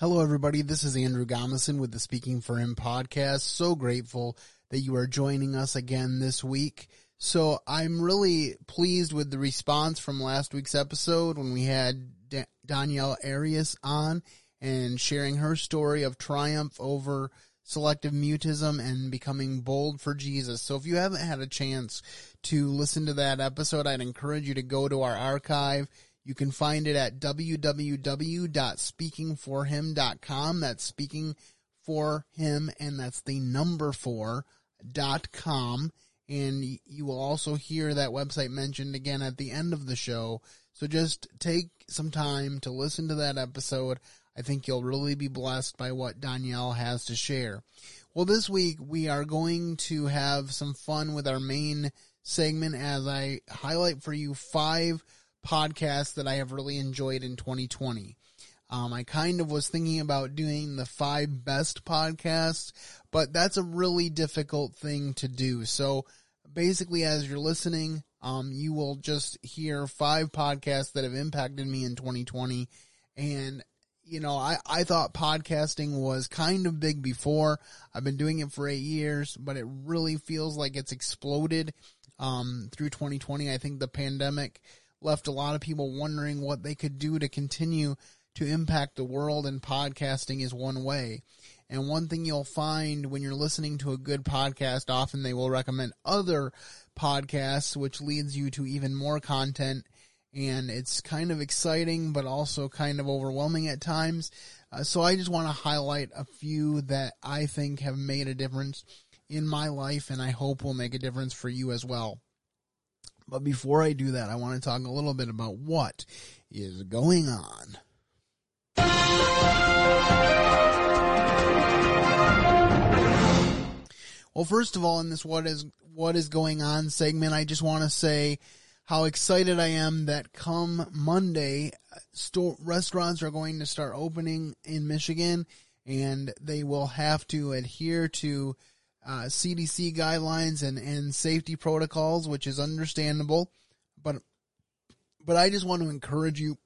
Hello, everybody. This is Andrew Gomison with the Speaking for Him podcast. So grateful that you are joining us again this week. So I'm really pleased with the response from last week's episode when we had da- Danielle Arias on and sharing her story of triumph over selective mutism and becoming bold for Jesus. So if you haven't had a chance to listen to that episode, I'd encourage you to go to our archive. You can find it at www.speakingforhim.com. That's speaking for him and that's the number four dot com. And you will also hear that website mentioned again at the end of the show. So just take some time to listen to that episode. I think you'll really be blessed by what Danielle has to share. Well, this week we are going to have some fun with our main segment as I highlight for you five podcasts that I have really enjoyed in 2020. Um, I kind of was thinking about doing the five best podcasts, but that's a really difficult thing to do. So basically, as you're listening, um, you will just hear five podcasts that have impacted me in 2020. And you know, I, I thought podcasting was kind of big before. I've been doing it for eight years, but it really feels like it's exploded um, through 2020. I think the pandemic left a lot of people wondering what they could do to continue to impact the world, and podcasting is one way. And one thing you'll find when you're listening to a good podcast, often they will recommend other podcasts, which leads you to even more content and it's kind of exciting, but also kind of overwhelming at times. Uh, so I just want to highlight a few that I think have made a difference in my life, and I hope will make a difference for you as well. But before I do that, I want to talk a little bit about what is going on. Well, first of all, in this what is what is going on segment, I just want to say how excited I am that come Monday, store restaurants are going to start opening in Michigan, and they will have to adhere to uh, CDC guidelines and and safety protocols, which is understandable. But but I just want to encourage you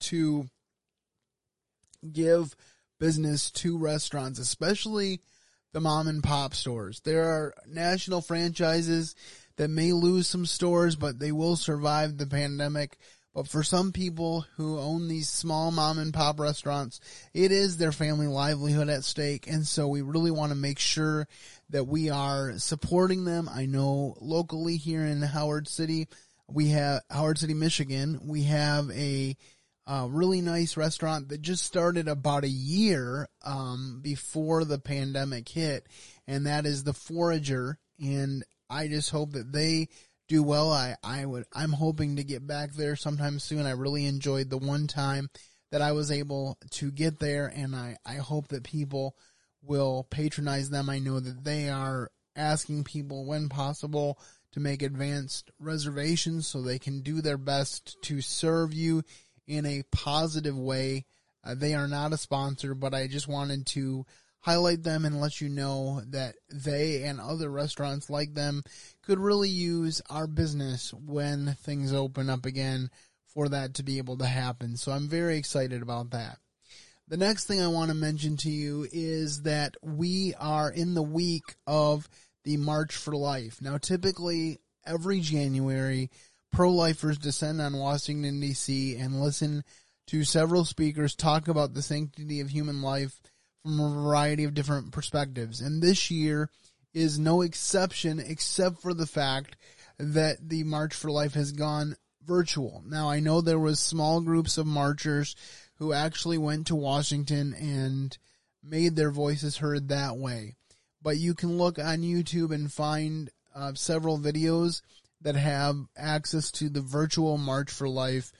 to give business to restaurants, especially the mom and pop stores. There are national franchises that may lose some stores, but they will survive the pandemic. But for some people who own these small mom and pop restaurants, it is their family livelihood at stake. And so we really want to make sure that we are supporting them. I know locally here in Howard City, we have Howard City, Michigan, we have a uh, really nice restaurant that just started about a year um, before the pandemic hit, and that is the Forager. And I just hope that they do well. I, I would, I'm hoping to get back there sometime soon. I really enjoyed the one time that I was able to get there and I, I hope that people will patronize them. I know that they are asking people when possible to make advanced reservations so they can do their best to serve you in a positive way. Uh, they are not a sponsor, but I just wanted to highlight them and let you know that they and other restaurants like them could really use our business when things open up again for that to be able to happen. So I'm very excited about that. The next thing I want to mention to you is that we are in the week of the March for Life. Now, typically every January, pro-lifers descend on Washington DC and listen to several speakers talk about the sanctity of human life from a variety of different perspectives. And this year is no exception except for the fact that the March for Life has gone virtual. Now I know there was small groups of marchers who actually went to Washington and made their voices heard that way. But you can look on YouTube and find uh, several videos that have access to the virtual March for Life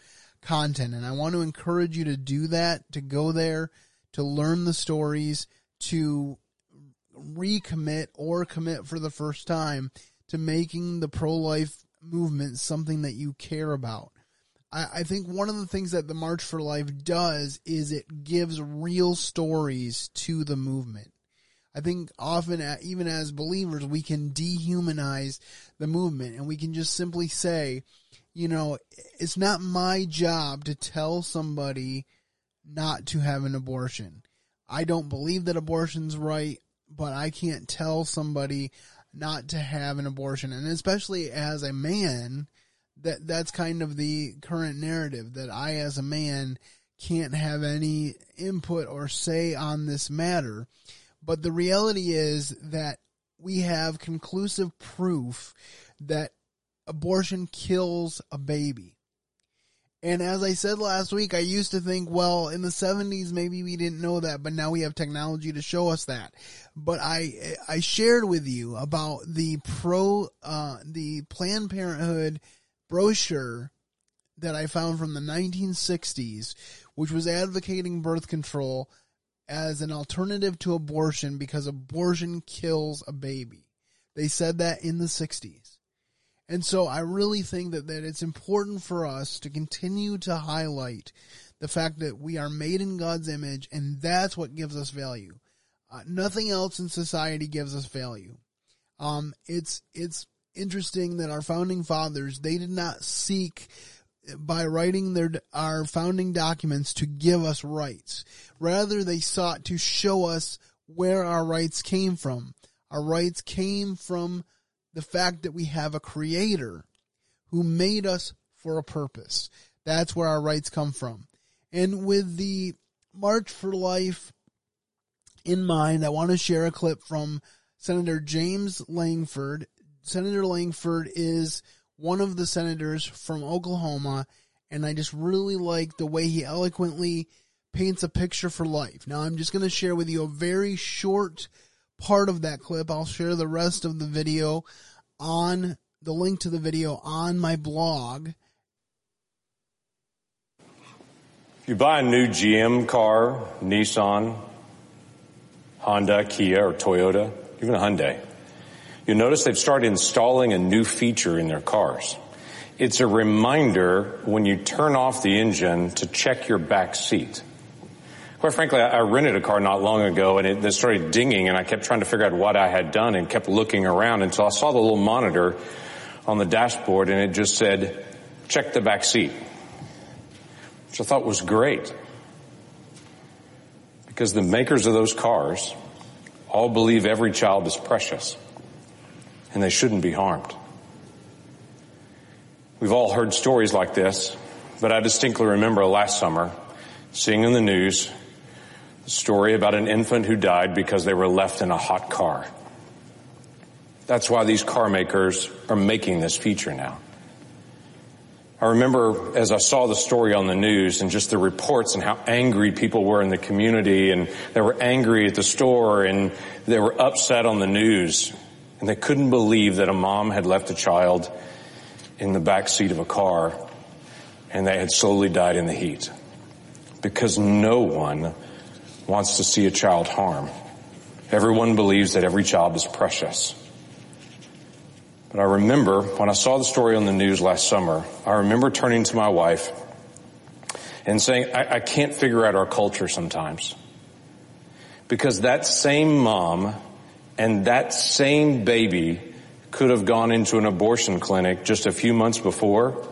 content. And I want to encourage you to do that, to go there, to learn the stories, to recommit or commit for the first time to making the pro-life movement something that you care about. I, I think one of the things that the March for Life does is it gives real stories to the movement. I think often, even as believers, we can dehumanize the movement and we can just simply say, you know, it's not my job to tell somebody not to have an abortion. I don't believe that abortion's right, but I can't tell somebody not to have an abortion. And especially as a man, that that's kind of the current narrative that I as a man can't have any input or say on this matter. But the reality is that we have conclusive proof that abortion kills a baby. And as I said last week, I used to think, well, in the 70s, maybe we didn't know that, but now we have technology to show us that. But I, I shared with you about the pro, uh, the Planned Parenthood brochure that I found from the 1960s, which was advocating birth control as an alternative to abortion because abortion kills a baby. They said that in the 60s. And so I really think that, that it's important for us to continue to highlight the fact that we are made in God's image and that's what gives us value. Uh, nothing else in society gives us value. Um, it's, it's interesting that our founding fathers, they did not seek by writing their our founding documents to give us rights. Rather, they sought to show us where our rights came from. Our rights came from the fact that we have a creator who made us for a purpose. That's where our rights come from. And with the March for Life in mind, I want to share a clip from Senator James Lankford. Senator Lankford is one of the senators from Oklahoma, and I just really like the way he eloquently paints a picture for life. Now, I'm just going to share with you a very short part of that clip. I'll share the rest of the video on the link to the video on my blog. If you buy a new GM car, Nissan, Honda, Kia, or Toyota, even a Hyundai, you'll notice they've started installing a new feature in their cars. It's a reminder when you turn off the engine to check your back seat. Quite frankly, I rented a car not long ago and it, started dinging and I kept trying to figure out what I had done and kept looking around until I saw the little monitor on the dashboard and it just said, check the back seat. Which I thought was great. Because the makers of those cars all believe every child is precious and they shouldn't be harmed. We've all heard stories like this, but I distinctly remember last summer seeing in the news story about an infant who died because they were left in a hot car. That's why these car makers are making this feature now. I remember as I saw the story on the news and just the reports and how angry people were in the community and they were angry at the store and they were upset on the news and they couldn't believe that a mom had left a child in the back seat of a car and they had slowly died in the heat because no one wants to see a child harm. Everyone believes that every child is precious. But I remember when I saw the story on the news last summer, I remember turning to my wife and saying, I, I can't figure out our culture sometimes. Because that same mom and that same baby could have gone into an abortion clinic just a few months before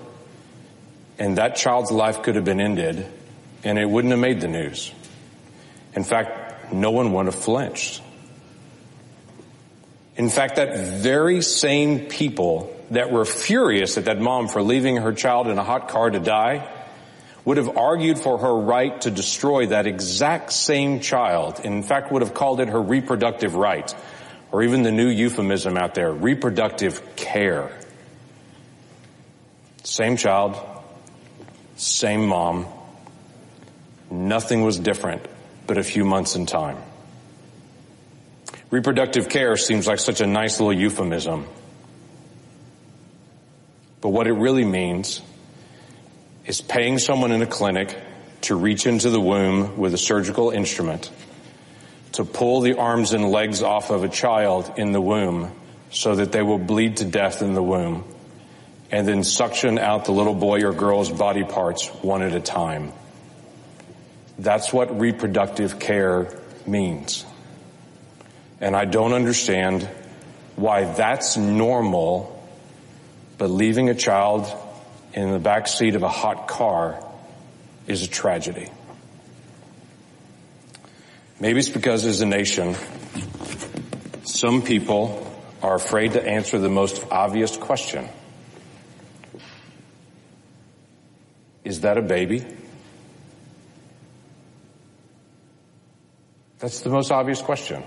and that child's life could have been ended and it wouldn't have made the news. In fact, no one would have flinched. In fact, that very same people that were furious at that mom for leaving her child in a hot car to die would have argued for her right to destroy that exact same child. In fact, would have called it her reproductive right, or even the new euphemism out there, reproductive care. Same child, same mom. Nothing was different but a few months in time. Reproductive care seems like such a nice little euphemism. But what it really means is paying someone in a clinic to reach into the womb with a surgical instrument to pull the arms and legs off of a child in the womb so that they will bleed to death in the womb and then suction out the little boy or girl's body parts one at a time. That's what reproductive care means. And I don't understand why that's normal, but leaving a child in the back seat of a hot car is a tragedy. Maybe it's because as a nation, some people are afraid to answer the most obvious question. Is that a baby? That's the most obvious question.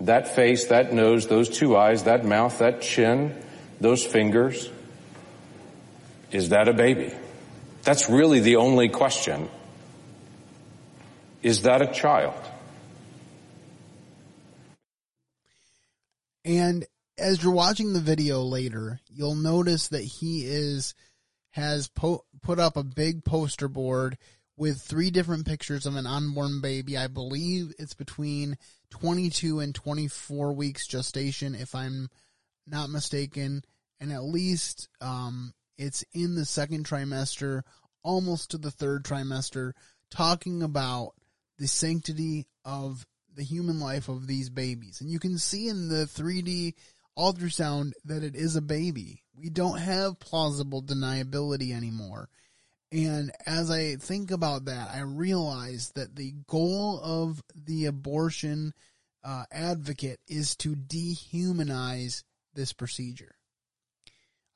That face, that nose, those two eyes, that mouth, that chin, those fingers. Is that a baby? That's really the only question. Is that a child? And as you're watching the video later, you'll notice that he is has po- put up a big poster board with three different pictures of an unborn baby. I believe it's between 22 and 24 weeks gestation, if I'm not mistaken, and at least um, it's in the second trimester, almost to the third trimester, talking about the sanctity of the human life of these babies. And you can see in the 3D ultrasound that it is a baby. We don't have plausible deniability anymore. And as I think about that, I realize that the goal of the abortion uh, advocate is to dehumanize this procedure.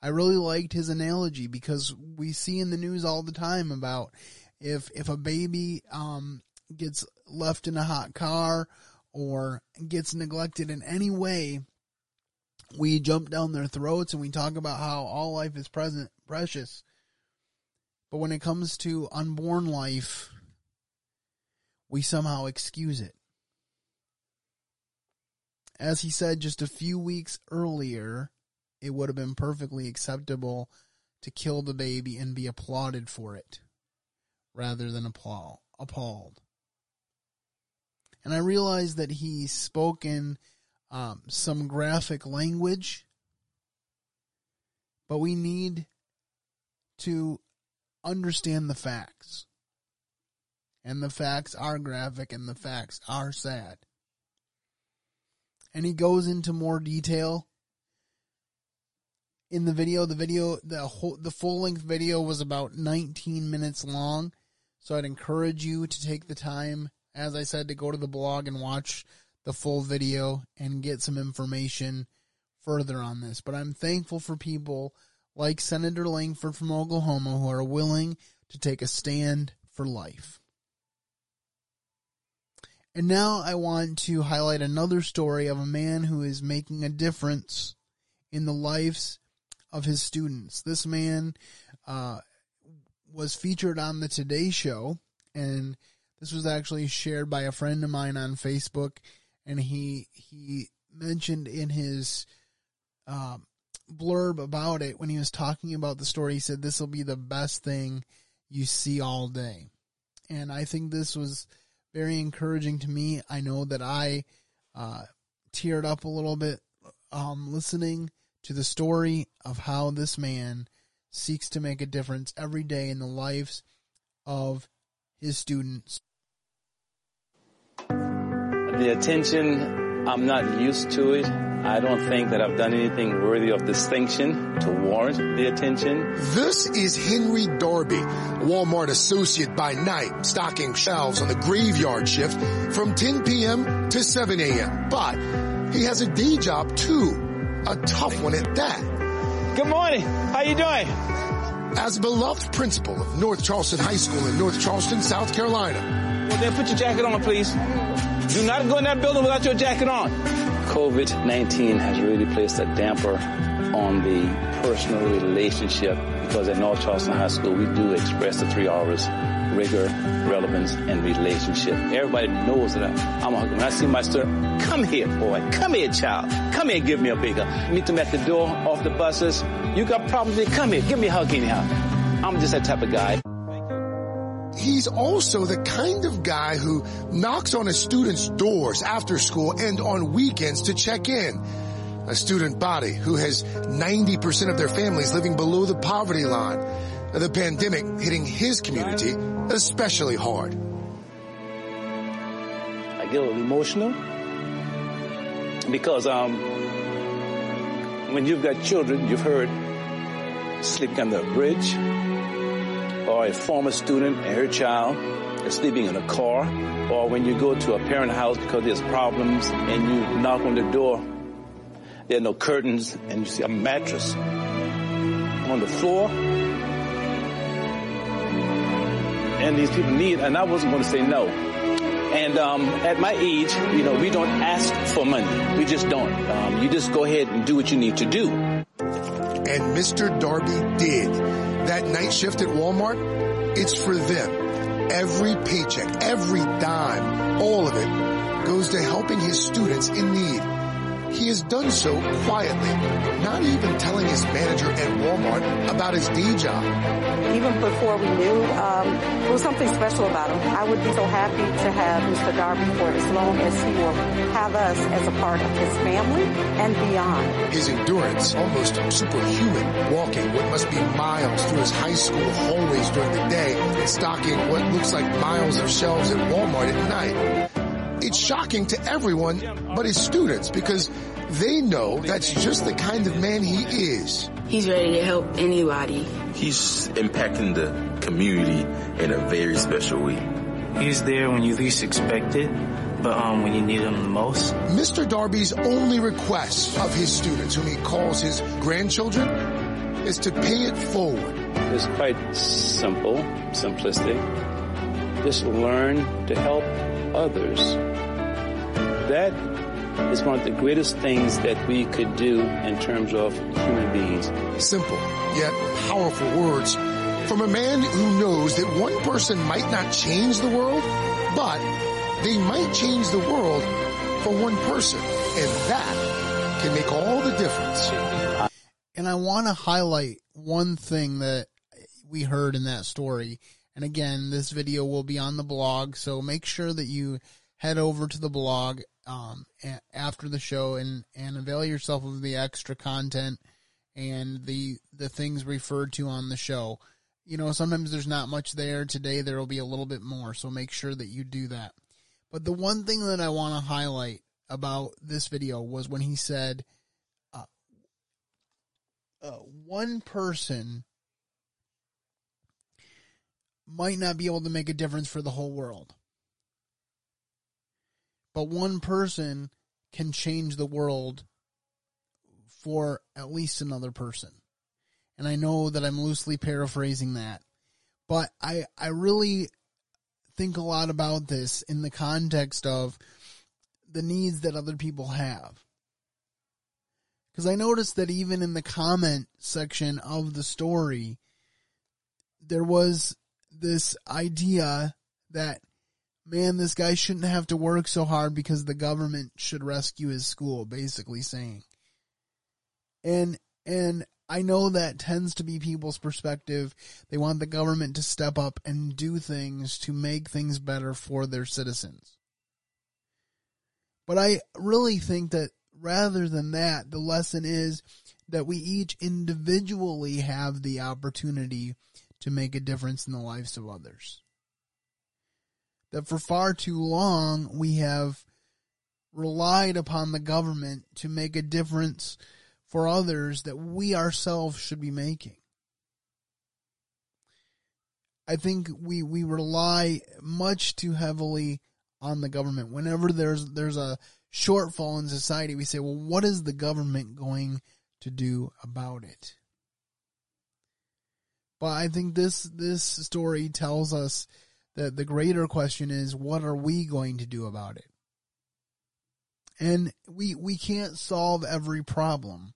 I really liked his analogy because we see in the news all the time about if if a baby um, gets left in a hot car or gets neglected in any way, we jump down their throats and we talk about how all life is present precious. But when it comes to unborn life, we somehow excuse it. As he said just a few weeks earlier, it would have been perfectly acceptable to kill the baby and be applauded for it rather than appall, appalled. And I realized that he spoke in um, some graphic language, but we need to understand the facts. And the facts are graphic and the facts are sad. And he goes into more detail in the video. The video, the whole, the full length video was about 19 minutes long. So I'd encourage you to take the time, as I said, to go to the blog and watch the full video and get some information further on this. But I'm thankful for people like Senator Lankford from Oklahoma who are willing to take a stand for life. And now I want to highlight another story of a man who is making a difference in the lives of his students. This man uh, was featured on the Today Show, and this was actually shared by a friend of mine on Facebook, and he he mentioned in his um, blurb about it when he was talking about the story. He said this will be the best thing you see all day, and I think this was very encouraging to me. I know that I uh, teared up a little bit um, listening to the story of how this man seeks to make a difference every day in the lives of his students. The attention, I'm not used to it. I don't think that I've done anything worthy of distinction to warrant the attention. This is Henry Darby, Walmart associate by night, stocking shelves on the graveyard shift from 10 p.m. to 7 a.m. But he has a day job too, a tough one at that. Good morning. How you doing? As a beloved principal of North Charleston High School in North Charleston, South Carolina. Well, then put your jacket on, please. Do not go in that building without your jacket on. COVID-19 has really placed a damper on the personal relationship because at North Charleston High School, we do express the three R's, rigor, relevance, and relationship. Everybody knows that I'm a, hugger. when I see my student, come here, boy, come here, child, come here, give me a big hug. Meet them at the door, off the buses. You got problems come here, give me a hug anyhow. I'm just that type of guy he's also the kind of guy who knocks on a student's doors after school and on weekends to check in. A student body who has 90% of their families living below the poverty line. The pandemic hitting his community especially hard. I get a little emotional because um, when you've got children, you've heard sleeping under a bridge, or a former student and her child is sleeping in a car, or when you go to a parent house because there's problems and you knock on the door, there are no curtains, and you see a mattress on the floor. And these people need, and I wasn't going to say no. And um, at my age, you know, we don't ask for money. We just don't. Um, you just go ahead and do what you need to do. And Mr. Darby did. That night shift at Walmart, it's for them. Every paycheck, every dime, all of it goes to helping his students in need. He has done so quietly, not even telling his manager at Walmart about his day job. Even before we knew, um, there was something special about him. I would be so happy to have Mr. Darby for as long as he will have us as a part of his family and beyond. His endurance, almost superhuman, walking what must be miles through his high school hallways during the day and stocking what looks like miles of shelves at Walmart at night. It's shocking to everyone but his students because they know that's just the kind of man he is. He's ready to help anybody. He's impacting the community in a very special way. He's there when you least expect it, but um, when you need him the most. Mr. Darby's only request of his students, whom he calls his grandchildren, is to pay it forward. It's quite simple, simplistic. Just learn to help others. That is one of the greatest things that we could do in terms of human beings. Simple, yet powerful words from a man who knows that one person might not change the world, but they might change the world for one person. And that can make all the difference. And I want to highlight one thing that we heard in that story. And again, this video will be on the blog, so make sure that you head over to the blog um, after the show and, and avail yourself of the extra content and the the things referred to on the show. You know, sometimes there's not much there. Today there will be a little bit more, so make sure that you do that. But the one thing that I want to highlight about this video was when he said, uh, uh, one person might not be able to make a difference for the whole world. But one person can change the world for at least another person. And I know that I'm loosely paraphrasing that, but I, I really think a lot about this in the context of the needs that other people have. Because I noticed that even in the comment section of the story, there was this idea that man, this guy shouldn't have to work so hard because the government should rescue his school, basically saying. And and I know that tends to be people's perspective. They want the government to step up and do things to make things better for their citizens. But I really think that rather than that, the lesson is that we each individually have the opportunity to make a difference in the lives of others that for far too long we have relied upon the government to make a difference for others that we ourselves should be making. I think we, we rely much too heavily on the government. Whenever there's there's a shortfall in society, we say, well, what is the government going to do about it? But I think this this story tells us the the greater question is what are we going to do about it? And we we can't solve every problem.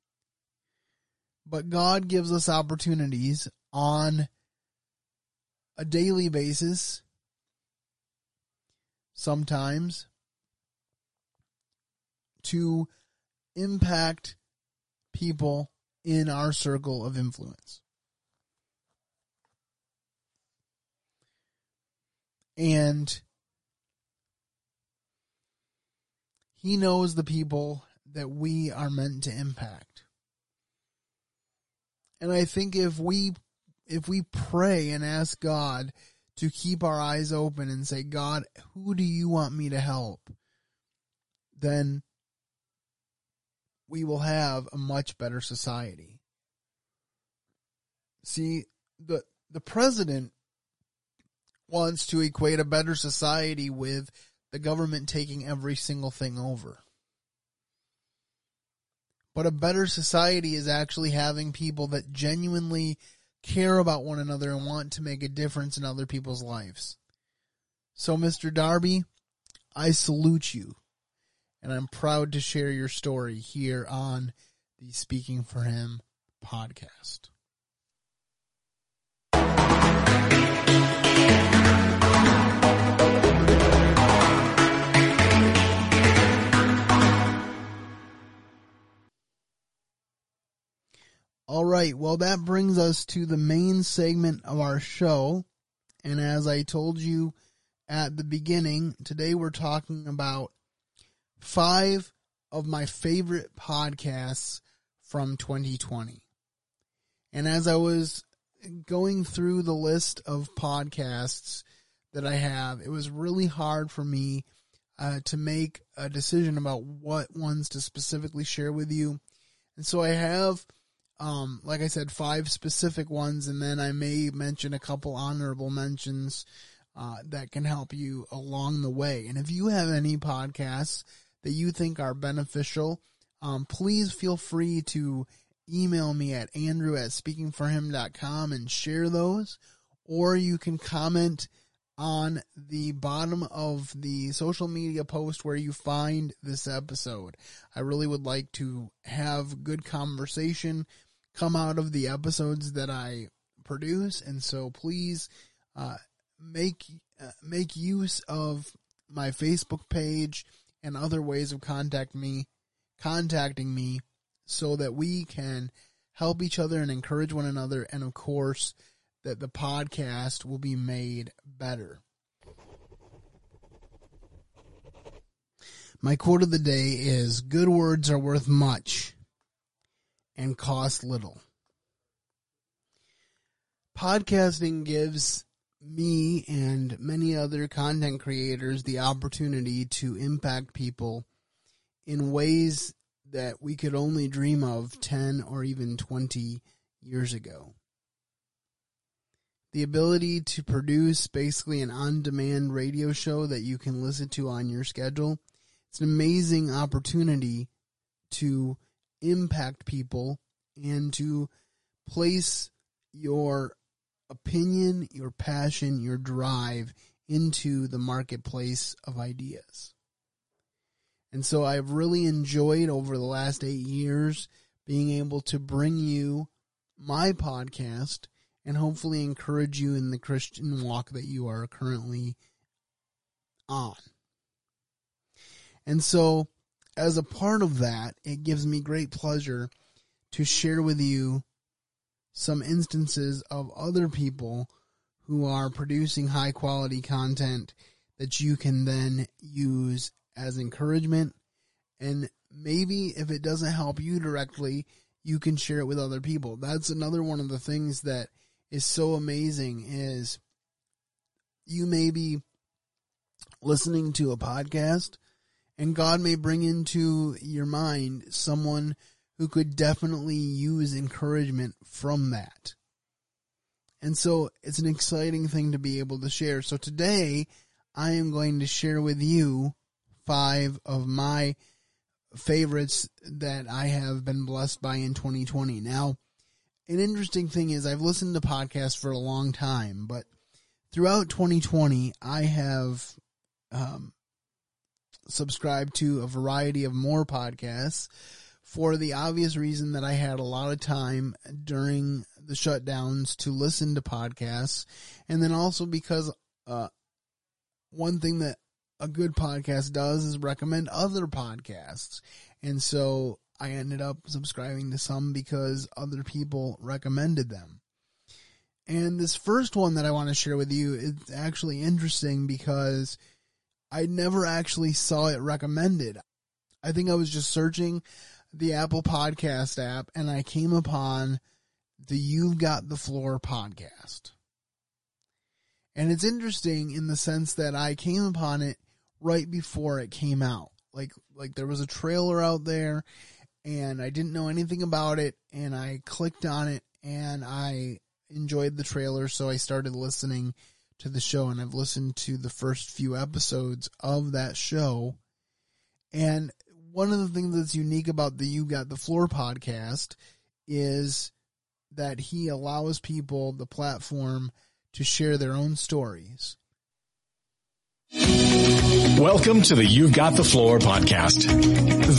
But God gives us opportunities on a daily basis sometimes to impact people in our circle of influence. And he knows the people that we are meant to impact. And I think if we if we pray and ask God to keep our eyes open and say, God, who do you want me to help? Then we will have a much better society. See, the the president wants to equate a better society with the government taking every single thing over. But a better society is actually having people that genuinely care about one another and want to make a difference in other people's lives. So, Mr. Darby, I salute you. And I'm proud to share your story here on the Speaking for Him podcast. All right, well, that brings us to the main segment of our show. And as I told you at the beginning, today we're talking about five of my favorite podcasts from 2020. And as I was going through the list of podcasts that I have, it was really hard for me uh, to make a decision about what ones to specifically share with you. And so I have um, like I said, five specific ones, and then I may mention a couple honorable mentions uh, that can help you along the way. And if you have any podcasts that you think are beneficial, um, please feel free to email me at andrew at speakingforhim.com and share those, or you can comment on the bottom of the social media post where you find this episode. I really would like to have good conversation come out of the episodes that I produce, and so please uh, make uh, make use of my Facebook page and other ways of contact me, contacting me, so that we can help each other and encourage one another, and of course that the podcast will be made better. My quote of the day is Good words are worth much and cost little. Podcasting gives me and many other content creators the opportunity to impact people in ways that we could only dream of 10 or even 20 years ago. The ability to produce basically an on demand radio show that you can listen to on your schedule. It's an amazing opportunity to impact people and to place your opinion, your passion, your drive into the marketplace of ideas. And so I've really enjoyed over the last eight years being able to bring you my podcast and hopefully encourage you in the Christian walk that you are currently on. And so, as a part of that, it gives me great pleasure to share with you some instances of other people who are producing high quality content that you can then use as encouragement. And maybe if it doesn't help you directly, you can share it with other people. That's another one of the things that is so amazing is you may be listening to a podcast and God may bring into your mind someone who could definitely use encouragement from that. And so it's an exciting thing to be able to share. So today I am going to share with you five of my favorites that I have been blessed by in 2020. Now, an interesting thing is I've listened to podcasts for a long time, but throughout 2020, I have um, subscribed to a variety of more podcasts for the obvious reason that I had a lot of time during the shutdowns to listen to podcasts. And then also because, uh, one thing that a good podcast does is recommend other podcasts. And so I ended up subscribing to some because other people recommended them. And this first one that I want to share with you is actually interesting because I never actually saw it recommended. I think I was just searching the Apple Podcast app and I came upon the You've Got the Floor podcast. And it's interesting in the sense that I came upon it right before it came out. Like like there was a trailer out there and I didn't know anything about it and I clicked on it and I enjoyed the trailer so I started listening to the show and I've listened to the first few episodes of that show. And one of the things that's unique about the You Got the Floor podcast is that he allows people the platform to share their own stories. Welcome to the You've Got the Floor podcast.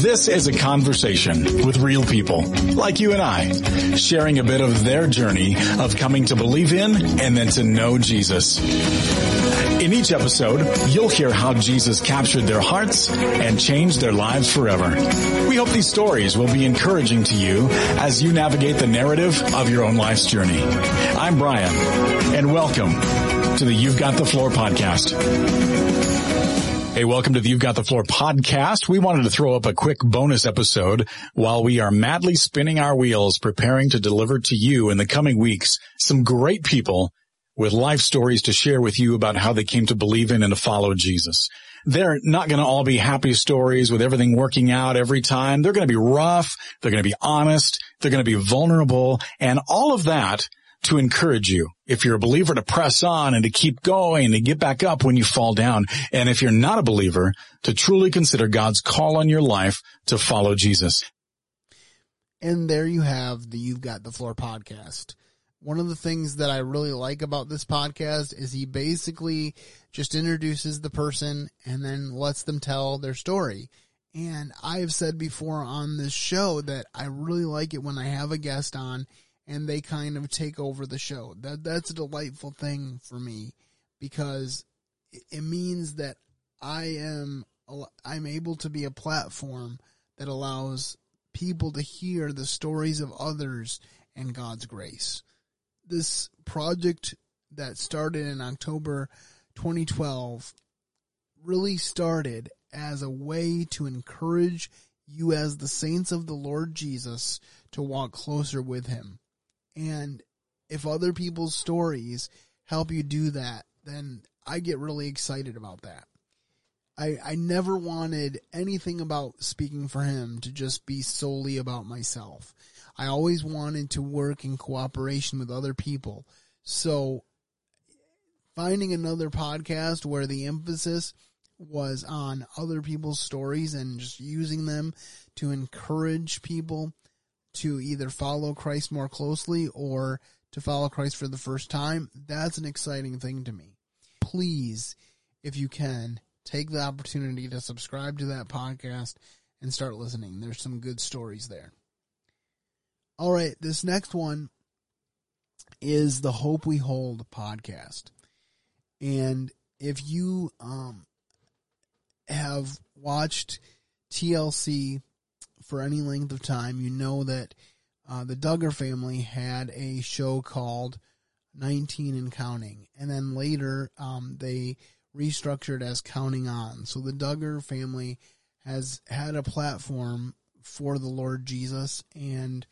This is a conversation with real people like you and I, sharing a bit of their journey of coming to believe in and then to know Jesus. In each episode, you'll hear how Jesus captured their hearts and changed their lives forever. We hope these stories will be encouraging to you as you navigate the narrative of your own life's journey. I'm Brian, and welcome to the You've Got the Floor podcast. Hey, welcome to the You've Got the Floor podcast. We wanted to throw up a quick bonus episode while we are madly spinning our wheels preparing to deliver to you in the coming weeks some great people with life stories to share with you about how they came to believe in and to follow Jesus. They're not going to all be happy stories with everything working out every time. They're going to be rough. They're going to be honest. They're going to be vulnerable and all of that to encourage you. If you're a believer to press on and to keep going and to get back up when you fall down. And if you're not a believer to truly consider God's call on your life to follow Jesus. And there you have the You've Got the Floor podcast. One of the things that I really like about this podcast is he basically just introduces the person and then lets them tell their story. And I've said before on this show that I really like it when I have a guest on and they kind of take over the show. That that's a delightful thing for me because it means that I am I'm able to be a platform that allows people to hear the stories of others and God's grace. This project that started in October 2012 really started as a way to encourage you as the saints of the Lord Jesus to walk closer with him. And if other people's stories help you do that, then I get really excited about that. I, I never wanted anything about speaking for him to just be solely about myself. I always wanted to work in cooperation with other people. So finding another podcast where the emphasis was on other people's stories and just using them to encourage people to either follow Christ more closely or to follow Christ for the first time, that's an exciting thing to me. Please, if you can, take the opportunity to subscribe to that podcast and start listening. There's some good stories there. All right, this next one is the Hope We Hold podcast. And if you um, have watched TLC for any length of time, you know that uh, the Duggar family had a show called 19 and Counting. And then later, um, they restructured as Counting On. So the Duggar family has had a platform for the Lord Jesus. And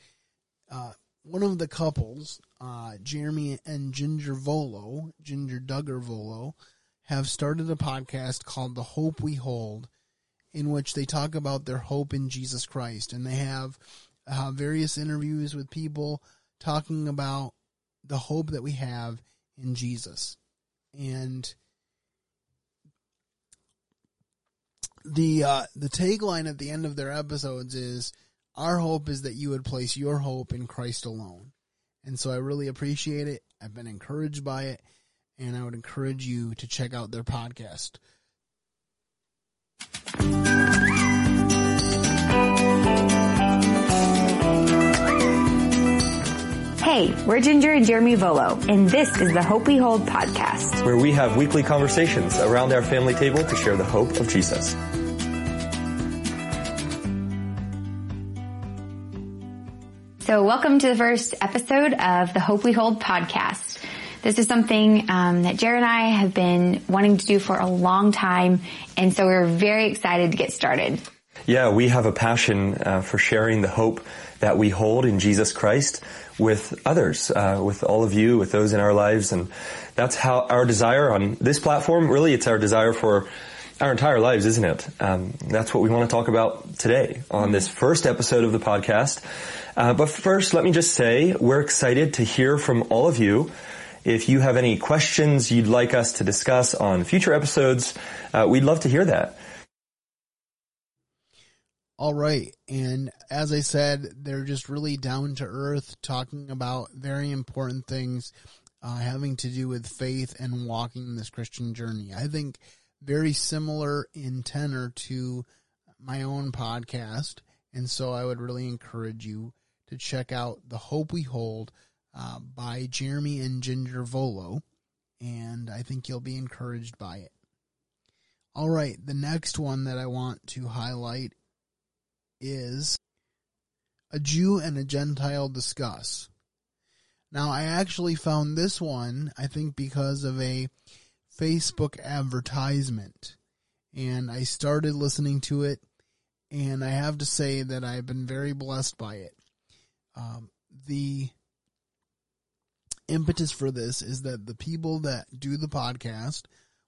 uh, one of the couples, uh, Jeremy and Jinger Vuolo, Jinger Duggar Vuolo, have started a podcast called The Hope We Hold in which they talk about their hope in Jesus Christ, and they have uh, various interviews with people talking about the hope that we have in Jesus, and the uh, the tagline at the end of their episodes is our hope is that you would place your hope in Christ alone. And so I really appreciate it. I've been encouraged by it and I would encourage you to check out their podcast. Hey, we're Jinger and Jeremy Vuolo, and this is the Hope We Hold podcast, where we have weekly conversations around our family table to share the hope of Jesus. So, welcome to the first episode of the Hope We Hold podcast. This is something um, that Jared and I have been wanting to do for a long time, and so we're very excited to get started. Yeah, we have a passion uh, for sharing the hope that we hold in Jesus Christ with others, uh, with all of you, with those in our lives. And that's how our desire on this platform, really, it's our desire for our entire lives, isn't it? Um, that's what we want to talk about today on this first episode of the podcast. Uh, but first, let me just say we're excited to hear from all of you If you have any questions you'd like us to discuss on future episodes, uh, we'd love to hear that. All right. And as I said, they're just really down to earth, talking about very important things uh, having to do with faith and walking this Christian journey. I think very similar in tenor to my own podcast. And so I would really encourage you to check out The Hope We Hold uh, by Jeremy and Jinger Vuolo. And I think you'll be encouraged by it. All right. The next one that I want to highlight is A Jew and a Gentile Discuss. Now, I actually found this one, I think, because of a Facebook advertisement. And I started listening to it, and I have to say that I've been very blessed by it. Um, the impetus for this is that the people that do the podcast,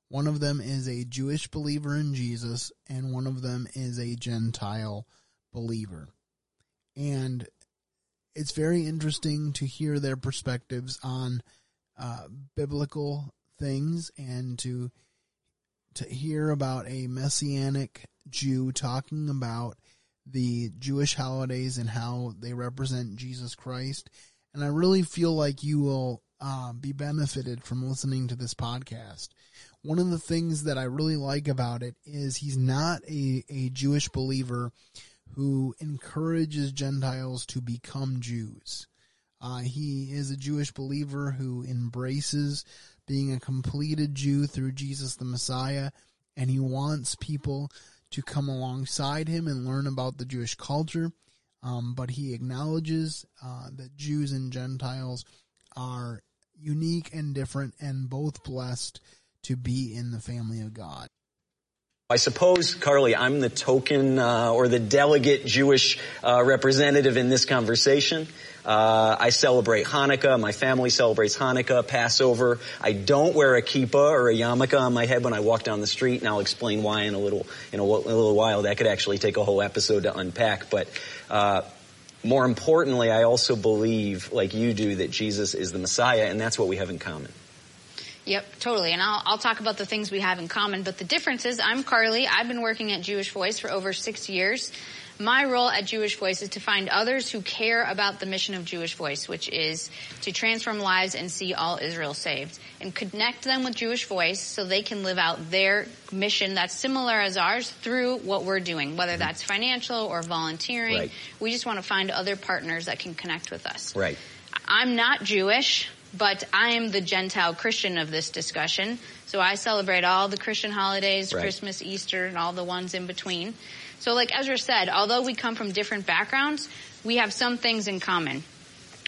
one of them is a Jewish believer in Jesus, and one of them is a Gentile believer. And it's very interesting to hear their perspectives on uh, biblical things and to to hear about a messianic Jew talking about the Jewish holidays and how they represent Jesus Christ. And I really feel like you will uh, be benefited from listening to this podcast. One of the things that I really like about it is he's not a, a Jewish believer who encourages Gentiles to become Jews. Uh, he is a Jewish believer who embraces being a completed Jew through Jesus the Messiah, and he wants people to come alongside him and learn about the Jewish culture. Um, but he acknowledges uh, that Jews and Gentiles are unique and different and both blessed to be in the family of God. I suppose, Carly, I'm the token uh, or the delegate Jewish uh, representative in this conversation. Uh, I celebrate Hanukkah. My family celebrates Hanukkah, Passover. I don't wear a kippah or a yarmulke on my head when I walk down the street, and I'll explain why in a little in a, a little while. That could actually take a whole episode to unpack. But uh, more importantly, I also believe, like you do, that Jesus is the Messiah, and that's what we have in common. Yep, totally. And I'll, I'll talk about the things we have in common. But the difference is I'm Carly. I've been working at Jewish Voice for over six years. My role at Jewish Voice is to find others who care about the mission of Jewish Voice, which is to transform lives and see all Israel saved and connect them with Jewish Voice so they can live out their mission that's similar as ours through what we're doing, whether mm-hmm. that's financial or volunteering. Right. We just want to find other partners that can connect with us. Right. I'm not Jewish but I am the Gentile Christian of this discussion. So I celebrate all the Christian holidays, Right. Christmas, Easter, and all the ones in between. So like Ezra said, although we come from different backgrounds, we have some things in common.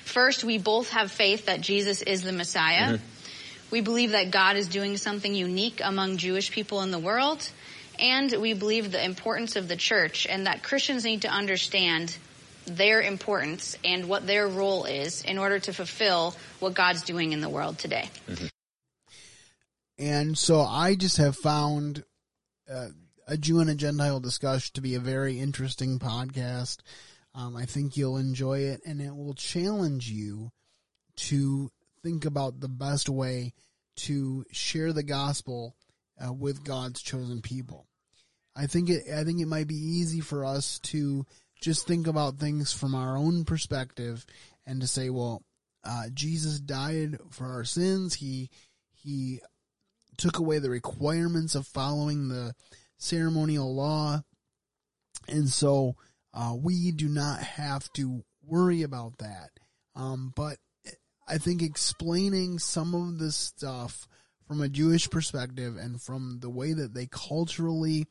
First, we both have faith that Jesus is the Messiah. Mm-hmm. We believe that God is doing something unique among Jewish people in the world. And we believe the importance of the church and that Christians need to understand their importance and what their role is in order to fulfill what God's doing in the world today. And so I just have found uh, a Jew and a Gentile discussion to be a very interesting podcast. Um, I think you'll enjoy it, and it will challenge you to think about the best way to share the gospel uh, with God's chosen people. I think it. I think it might be easy for us to just think about things from our own perspective and to say, well, uh, Jesus died for our sins. He he took away the requirements of following the ceremonial law. And so uh, we do not have to worry about that. Um, but I think explaining some of this stuff from a Jewish perspective and from the way that they culturally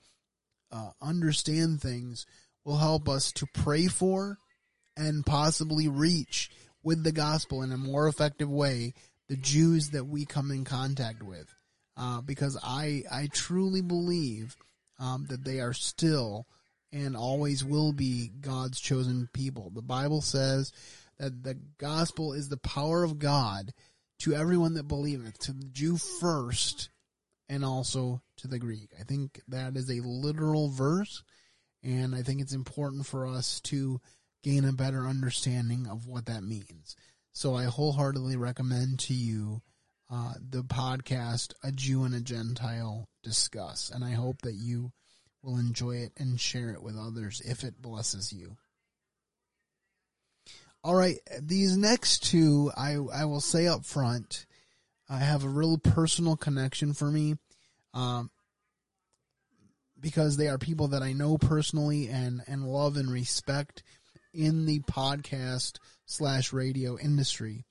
uh, understand things will help us to pray for and possibly reach with the gospel in a more effective way the Jews that we come in contact with. Uh, because I, I truly believe um, that they are still and always will be God's chosen people. The Bible says that the gospel is the power of God to everyone that believeth, to the Jew first, and also to the Greek. I think that is a literal verse, and I think it's important for us to gain a better understanding of what that means. So I wholeheartedly recommend to you uh, the podcast A Jew and a Gentile Discuss. And I hope that you will enjoy it and share it with others if it blesses you. All right, these next two, I, I will say up front, I have a real personal connection for me. Um, because they are people that I know personally and, and love and respect in the podcast slash radio industry.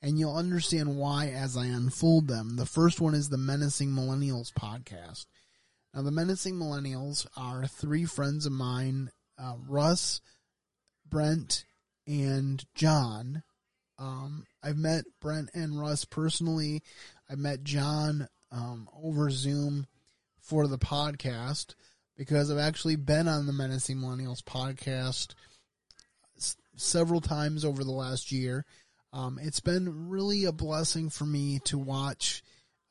And you'll understand why as I unfold them. The first one is the Menacing Millennials podcast. Now, the Menacing Millennials are three friends of mine, uh, Russ, Brent, and John. Um, I've met Brent and Russ personally. I met John um, over Zoom for the podcast because I've actually been on the Menacing Millennials podcast several times over the last year. Um, it's been really a blessing for me to watch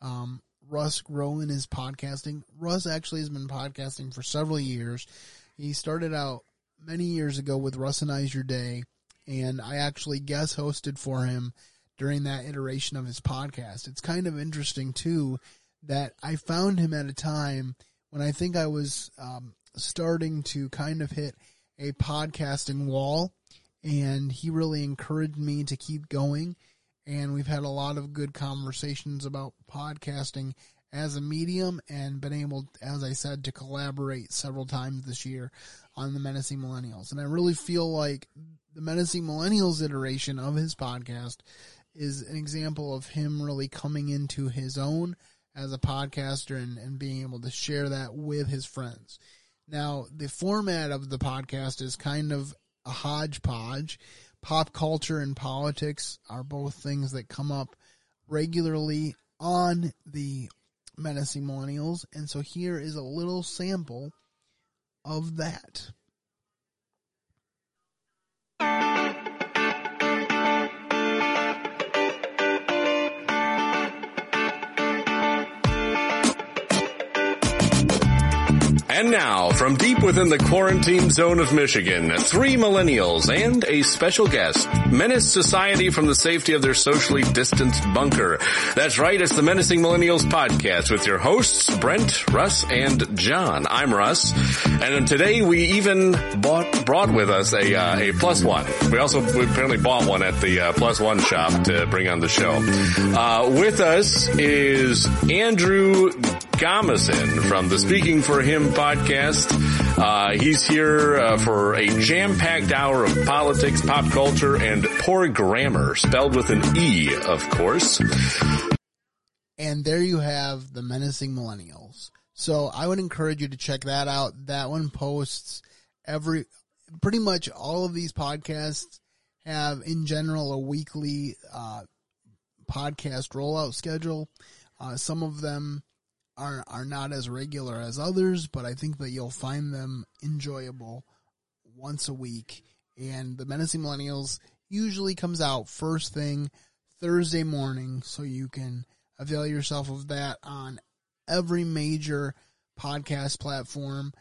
um, Russ grow in his podcasting. Russ actually has been podcasting for several years. He started out many years ago with Russinize Your Day, and I actually guest hosted for him during that iteration of his podcast. It's kind of interesting too that I found him at a time when I think I was um, starting to kind of hit a podcasting wall, and he really encouraged me to keep going. And we've had a lot of good conversations about podcasting as a medium and been able, as I said, to collaborate several times this year on the Menacing Millennials. And I really feel like the Menacing Millennials iteration of his podcast is an example of him really coming into his own as a podcaster and, and being able to share that with his friends. Now, the format of the podcast is kind of a hodgepodge. Pop culture and politics are both things that come up regularly on the Menacing Millennials. And so here is a little sample of that. And now, from deep within the quarantine zone of Michigan, three millennials and a special guest menace society from the safety of their socially distanced bunker. That's right, it's the Menacing Millennials podcast with your hosts, Brent, Russ, and John. I'm Russ, and today we even bought, brought with us a, uh, a plus one. We also we apparently bought one at the uh, plus one shop to bring on the show. Uh, with us is Andrew Gomison from the Speaking for Him podcast. Uh, he's here uh, for a jam-packed hour of politics, pop culture, and poor grammar, spelled with an E, of course. And there you have the Menacing Millennials. So I would encourage you to check that out. That one posts every, pretty much all of these podcasts have in general a weekly, uh, podcast rollout schedule. Uh, some of them are are not as regular as others, but I think that you'll find them enjoyable once a week. And the Menacing Millennials usually comes out first thing Thursday morning, so you can avail yourself of that on every major podcast platform.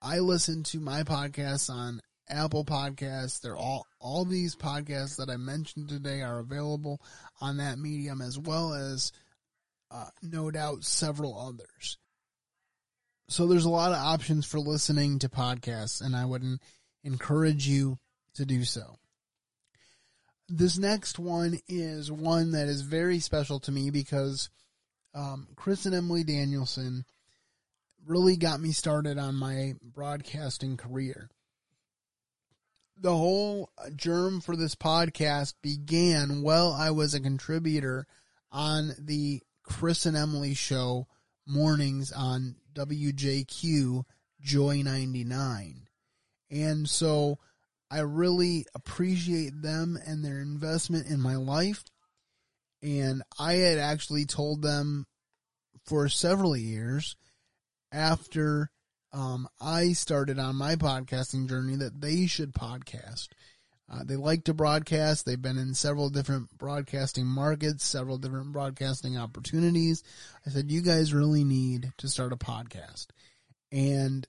I listen to my podcasts on Apple Podcasts. They're all all these podcasts that I mentioned today are available on that medium as well as uh, no doubt several others. So there's a lot of options for listening to podcasts, and I would encourage you to do so. This next one is one that is very special to me because um, Chris and Emily Danielson really got me started on my broadcasting career. The whole germ for this podcast began while I was a contributor on the Chris and Emily show mornings on WJQ Joy 99. And so I really appreciate them and their investment in my life. And I had actually told them for several years after um, I started on my podcasting journey that they should podcast. Uh, they like to broadcast. They've been in several different broadcasting markets, several different broadcasting opportunities. I said, you guys really need to start a podcast. And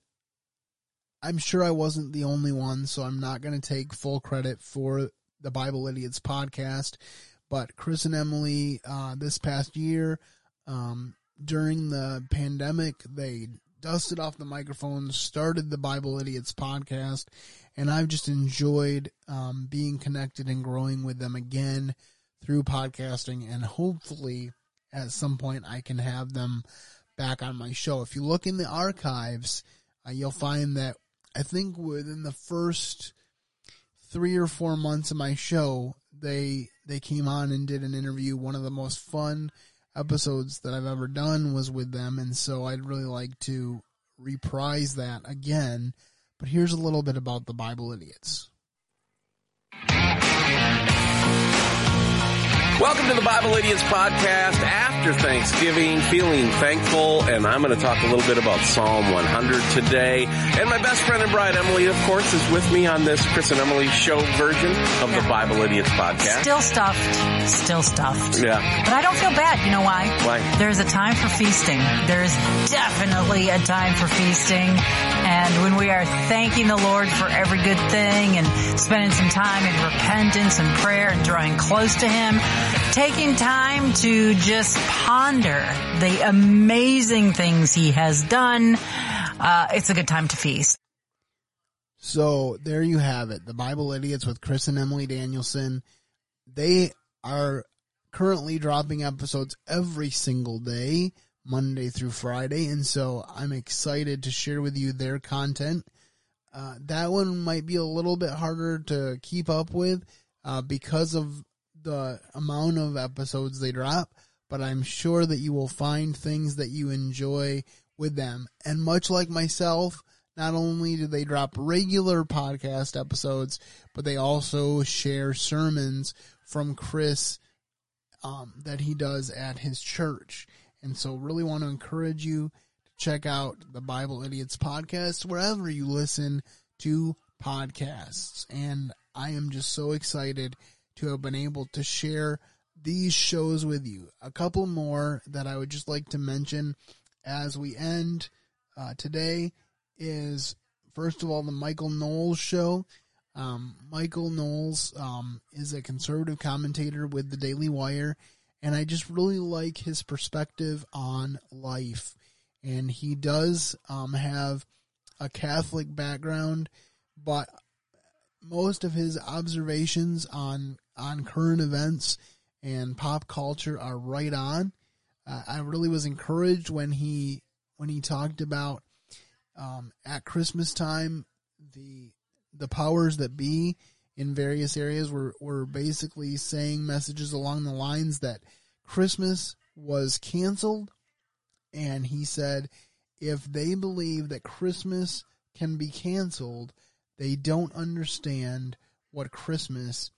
I'm sure I wasn't the only one, so I'm not going to take full credit for the Bible Idiots podcast. But Chris and Emily, uh, this past year, um, during the pandemic, they dusted off the microphones, started the Bible Idiots podcast, and I've just enjoyed um, being connected and growing with them again through podcasting, and hopefully at some point I can have them back on my show. If you look in the archives, uh, you'll find that I think within the first three or four months of my show, they they came on and did an interview. One of the most fun episodes that I've ever done was with them, and so I'd really like to reprise that again. But here's a little bit about the Bible Idiots. Welcome to the Bible Idiots podcast after Thanksgiving, feeling thankful, and I'm going to talk a little bit about Psalm 100 today. And my best friend and bride, Emily, of course, is with me on this Chris and Emily show version of yeah. the Bible Idiots podcast. Still stuffed. Still stuffed. Yeah. But I don't feel bad. You know why? Why? There's a time for feasting. There's definitely a time for feasting. And when we are thanking the Lord for every good thing and spending some time in repentance and prayer and drawing close to Him, taking time to just ponder the amazing things he has done, uh, it's a good time to feast. So there you have it. The Bible Idiots with Chris and Emily Danielson. They are currently dropping episodes every single day, Monday through Friday. And so I'm excited to share with you their content. Uh, that one might be a little bit harder to keep up with uh, because of the amount of episodes they drop, but I'm sure that you will find things that you enjoy with them. And much like myself, not only do they drop regular podcast episodes, but they also share sermons from Chris um, that he does at his church. And so, really want to encourage you to check out the Bible Idiots podcast wherever you listen to podcasts. And I am just so excited to have been able to share these shows with you. A couple more that I would just like to mention as we end uh, today is first of all the Michael Knowles show. Um, Michael Knowles um, is a conservative commentator with the Daily Wire, and I just really like his perspective on life. And he does um, have a Catholic background, but most of his observations on on current events and pop culture are right on. Uh, I really was encouraged when he when he talked about um, at Christmas time the the powers that be in various areas were were basically saying messages along the lines that Christmas was canceled, and he said if they believe that Christmas can be canceled, they don't understand what Christmas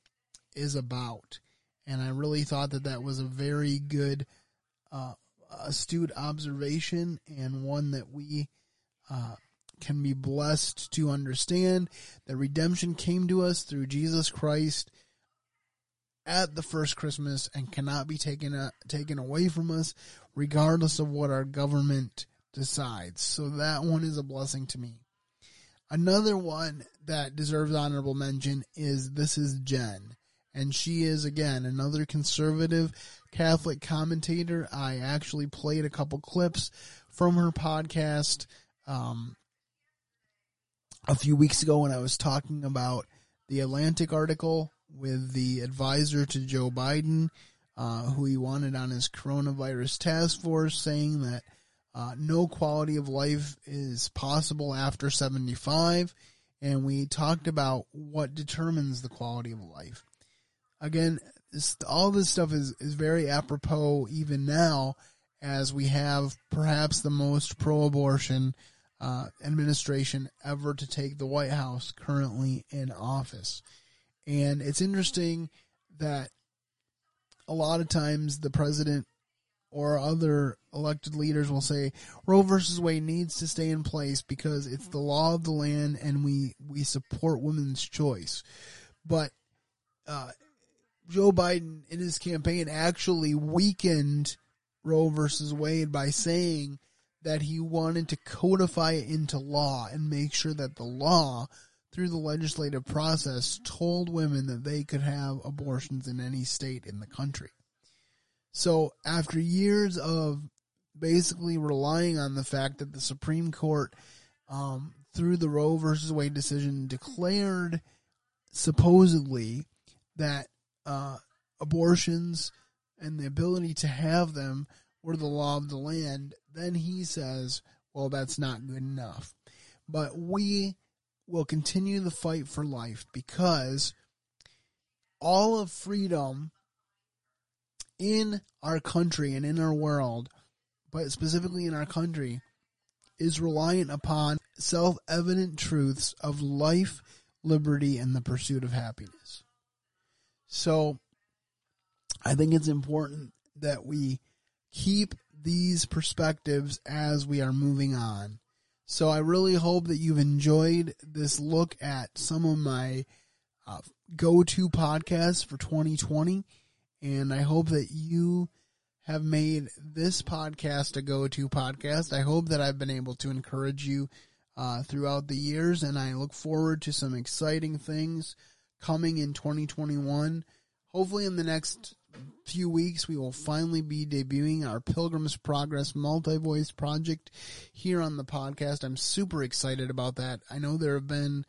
is about. And I really thought that that was a very good, uh, astute observation and one that we uh, can be blessed to understand that redemption came to us through Jesus Christ at the first Christmas and cannot be taken uh, taken away from us, regardless of what our government decides. So that one is a blessing to me. Another one that deserves honorable mention is This is Jen and she is again another conservative Catholic commentator. I actually played a couple clips from her podcast um, a few weeks ago when I was talking about the Atlantic article with the advisor to Joe Biden, uh, who he wanted on his coronavirus task force, saying that uh, no quality of life is possible after 75. And we talked about what determines the quality of life again, this, all this stuff is, is very apropos even now as we have perhaps the most pro-abortion uh, administration ever to take the White House currently in office. And it's interesting that a lot of times the president or other elected leaders will say Roe versus Wade needs to stay in place because it's the law of the land and we, we support women's choice. But uh, Joe Biden in his campaign actually weakened Roe versus Wade by saying that he wanted to codify it into law and make sure that the law through the legislative process, told women that they could have abortions in any state in the country. So after years of basically relying on the fact that the Supreme Court, um, through the Roe versus Wade decision, declared supposedly that uh, abortions and the ability to have them were the law of the land, then he says, well, that's not good enough. But we will continue the fight for life because all of freedom in our country and in our world, but specifically in our country, is reliant upon self evident truths of life, liberty, and the pursuit of happiness. So I think it's important that we keep these perspectives as we are moving on. So I really hope that you've enjoyed this look at some of my uh, go-to podcasts for 2020 and I hope that you have made this podcast a go-to podcast. I hope that I've been able to encourage you uh, throughout the years and I look forward to some exciting things coming in 2021. Hopefully in the next few weeks, we will finally be debuting our Pilgrim's Progress multi-voice project here on the podcast. I'm super excited about that. I know there have been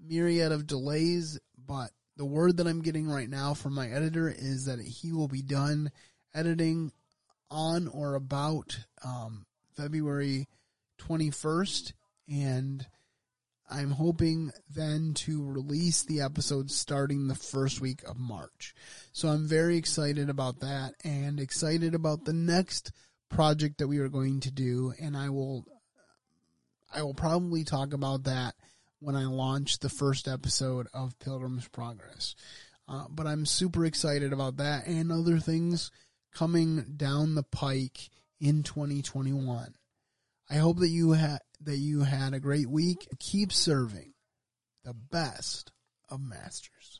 myriad of delays, but the word that I'm getting right now from my editor is that he will be done editing on or about um, February 21st, and I'm hoping then to release the episode starting the first week of March. So I'm very excited about that and excited about the next project that we are going to do and I will I will probably talk about that when I launch the first episode of Pilgrim's Progress. Uh, but I'm super excited about that and other things coming down the pike in 2021. I hope that you had that you had a great week. Keep serving the best of masters.